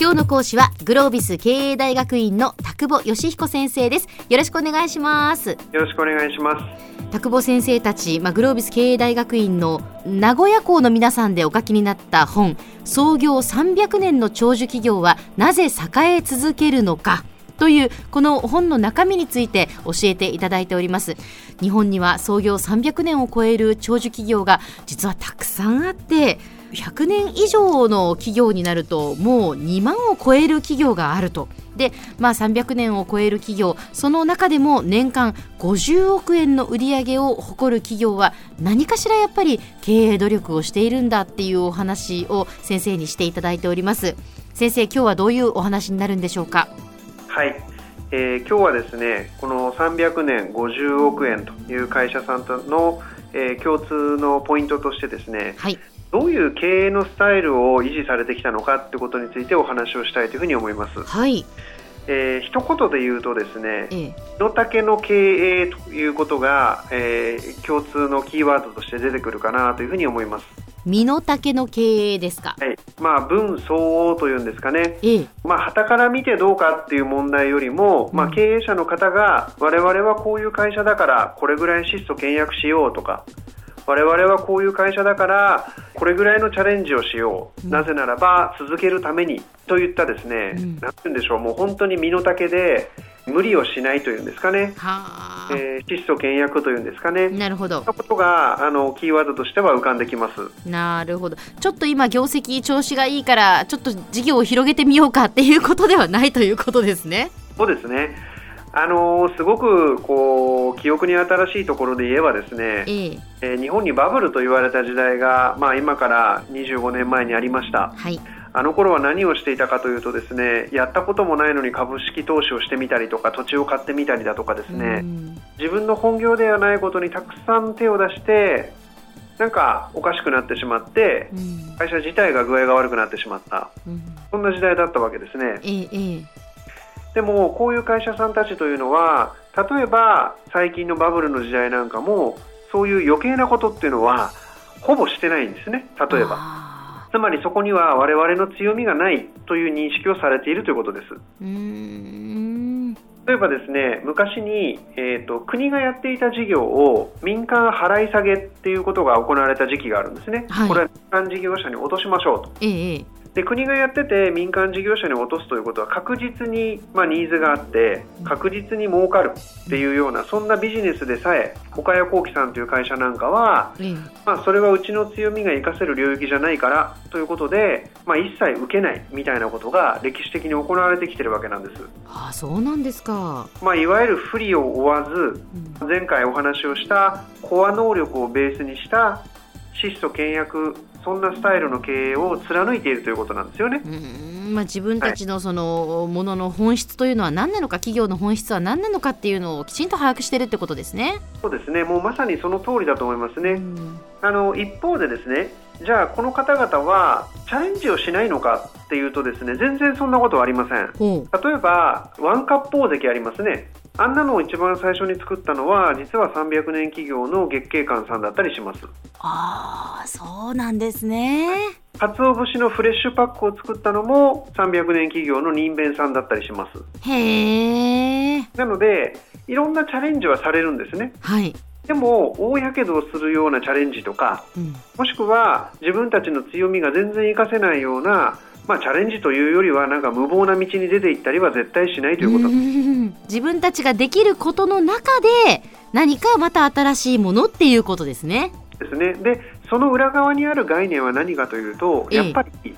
今日の講師はグロービス経営大学院の田久保義彦先生です。よろしくお願いします。よろしくお願いします。田久保先生たち、まあ、グロービス経営大学院の名古屋校の皆さんでお書きになった本創業300年の長寿企業はなぜ栄え続けるのかというこの本の中身について教えていただいております。日本には創業300年を超える長寿企業が実はたくさんあって100年以上の企業になるともう2万を超える企業があると。で、まあ、300年を超える企業その中でも年間50億円の売り上げを誇る企業は何かしらやっぱり経営努力をしているんだっていうお話を先生にしていただいております。先生今日はどういうお話になるんでしょうか？はい、えー、今日はですねこの300年50億円という会社さんとの、えー、共通のポイントとしてですね、はい、どういう経営のスタイルを維持されてきたのかということについてお話をしたいというふうに思います。はい。えー、一言で言うとですね、ええ、の丈の経営ということが、えー、共通のキーワードとして出てくるかなというふうに思います。身の丈の経営ですか？はい。まあ、分相応というんですかね。ええ、まあ、旗から見てどうかっていう問題よりも、まあ、経営者の方が、我々はこういう会社だから、これぐらい質素倹約しようとか、我々はこういう会社だからこれぐらいのチャレンジをしよう、うん、なぜならば続けるためにといったですね、うん、なんて言うんでしょうもう本当に身の丈で無理をしないというんですかね、はえー、質素倹約というんですかね、なるほど。そことがあのキーワードとしては浮かんできます。なるほど。ちょっと今業績調子がいいからちょっと事業を広げてみようかっていうことではないということですね。そうですね。あのすごくこう記憶に新しいところで言えばですね、えー、えー、日本にバブルと言われた時代が、まあ、今から25年前にありました。はい。あの頃は何をしていたかというとですねやったこともないのに株式投資をしてみたりとか土地を買ってみたりだとかですね自分の本業ではないことにたくさん手を出してなんかおかしくなってしまって、会社自体が具合が悪くなってしまった、そんな時代だったわけですね。ええでもこういう会社さんたちというのは例えば最近のバブルの時代なんかもそういう余計なことっていうのはほぼしてないんですね。例えば。つまりそこには我々の強みがないという認識をされているということです。例えばですね昔に、えーと、国がやっていた事業を民間払い下げっていうことが行われた時期があるんですね、はい、これは民間事業者に落としましょうと、ええ、で国がやってて民間事業者に落とすということは確実に、まあ、ニーズがあって確実に儲かるっていうようなそんなビジネスでさえ岡谷幸喜さんという会社なんかは、うん、まあ、それはうちの強みが生かせる領域じゃないからということで、まあ、一切受けないみたいなことが歴史的に行われてきてるわけなんです。あそうなんですか、まあ、いわゆる不利を負わず、前回お話をしたコア能力をベースにした質素倹約そんなスタイルの経営を貫いているということなんですよね。まあ、自分たちのそのものの本質というのは何なのか、企業の本質は何なのかっていうのをきちんと把握しているってことですね。そうですね。もうまさにその通りだと思いますね。あの一方でですね、じゃあこの方々はチャレンジをしないのかっていうとですね、全然そんなことはありません。例えばワンカップ大関ありますね。あんなのを一番最初に作ったのは実は300年企業の月経館さんだったりします。ああそうなんですね。鰹節のフレッシュパックを作ったのも300年企業の人弁さんだったりします。へえなのでいろんなチャレンジはされるんですね。はい。でも大やけどをするようなチャレンジとか、うん、もしくは自分たちの強みが全然活かせないようなまあ、チャレンジというよりはなんか無謀な道に出ていったりは絶対しないということ自分たちができることの中で何かまた新しいものっていうことですね。ですね。でその裏側にある概念は何かというと、やっぱり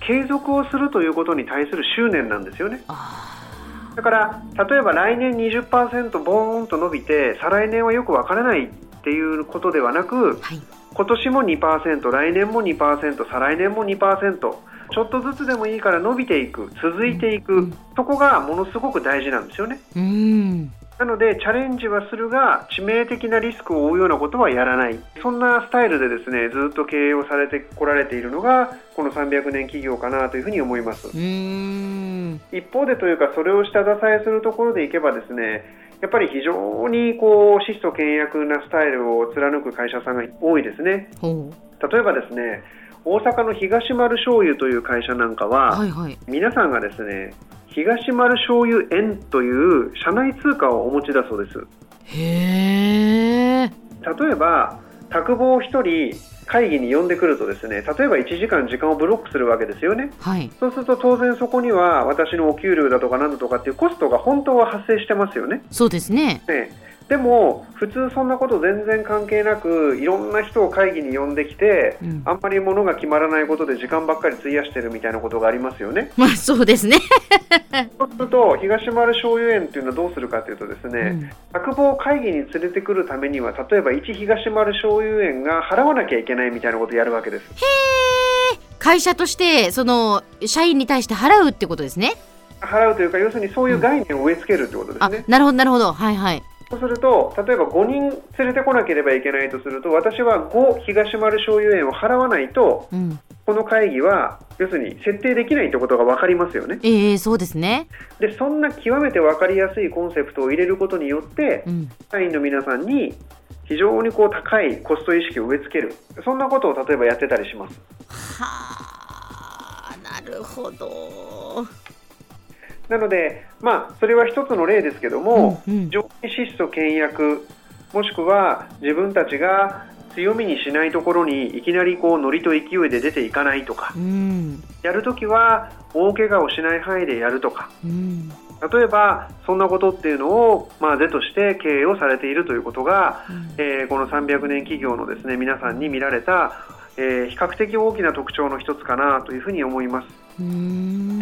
継続をするということに対する執念なんですよね。だから例えば来年20%ボーンと伸びて再来年はよくわからないっていうことではなく、はい、今年も2%来年も2%再来年も2%ちょっとずつでもいいから伸びていく続いていく、うん、そこがものすごく大事なんですよね。うん。なのでチャレンジはするが致命的なリスクを負うようなことはやらない。そんなスタイルでですねずっと経営をされてこられているのがこの300年企業かなというふうに思います。一方でというかそれを下支えするところでいけばですねやっぱり非常にこう質素倹約なスタイルを貫く会社さんが多いですね。例えばですね大阪の東丸醤油という会社なんかは、はいはい、皆さんがですね東丸醤油円という社内通貨をお持ちだそうです。へ例えば宅房1人会議に呼んでくるとですね例えば1時間時間をブロックするわけですよね、はい、そうすると当然そこには私のお給料だとか何だとかっていうコストが本当は発生してますよね。そうですね。ねでも普通そんなこと全然関係なくいろんな人を会議に呼んできて、うん、あんまりものが決まらないことで時間ばっかり費やしてるみたいなことがありますよね。まあそうですね そうすると東丸醤油園っていうのはどうするかというとですね、うん、房会議に連れてくるためには例えば一東丸醤油園が払わなきゃいけないみたいなことをやるわけです。へえ会社としてその社員に対して払うってことですね。払うというか要するにそういう概念を植え付けるってことですね。うん、なるほどなるほどはいはい。そうすると、例えば5人連れてこなければいけないとすると、私は5東丸醤油園を払わないと、うん、この会議は、要するに設定できないということが分かりますよね。えー、そうですねでそんな極めて分かりやすいコンセプトを入れることによって、うん、社員の皆さんに非常にこう高いコスト意識を植え付ける、そんなことを例えばやってたりします。はあ、なるほど。なので、まあ、それは一つの例ですけども、うんうん、上位質素倹約もしくは自分たちが強みにしないところにいきなりこうノリと勢いで出ていかないとか、うん、やるときは大怪我をしない範囲でやるとか、うん、例えばそんなことっていうのを、まあ、是として経営をされているということが、うん、えー、この300年企業のですね皆さんに見られた、えー、比較的大きな特徴の一つかなというふうに思います。うん、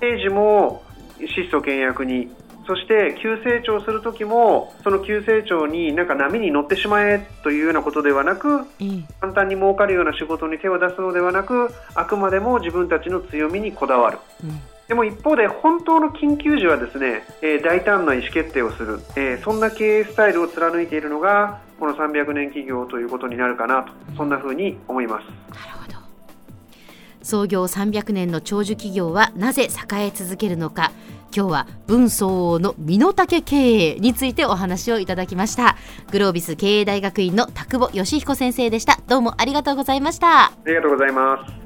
政治も質素倹約にそして急成長する時もその急成長になんか波に乗ってしまえというようなことではなく、簡単に儲かるような仕事に手を出すのではなくあくまでも自分たちの強みにこだわる、うん、でも一方で本当の緊急時はですね、えー、大胆な意思決定をする、えー、そんな経営スタイルを貫いているのがこの300年企業ということになるかなと。そんなふうに思います。なるほど創業300年の長寿企業はなぜ栄え続けるのか。今日は文相応の身の丈経営についてお話をいただきました。グロービス経営大学院の田久保義彦先生でした。どうもありがとうございました。ありがとうございます。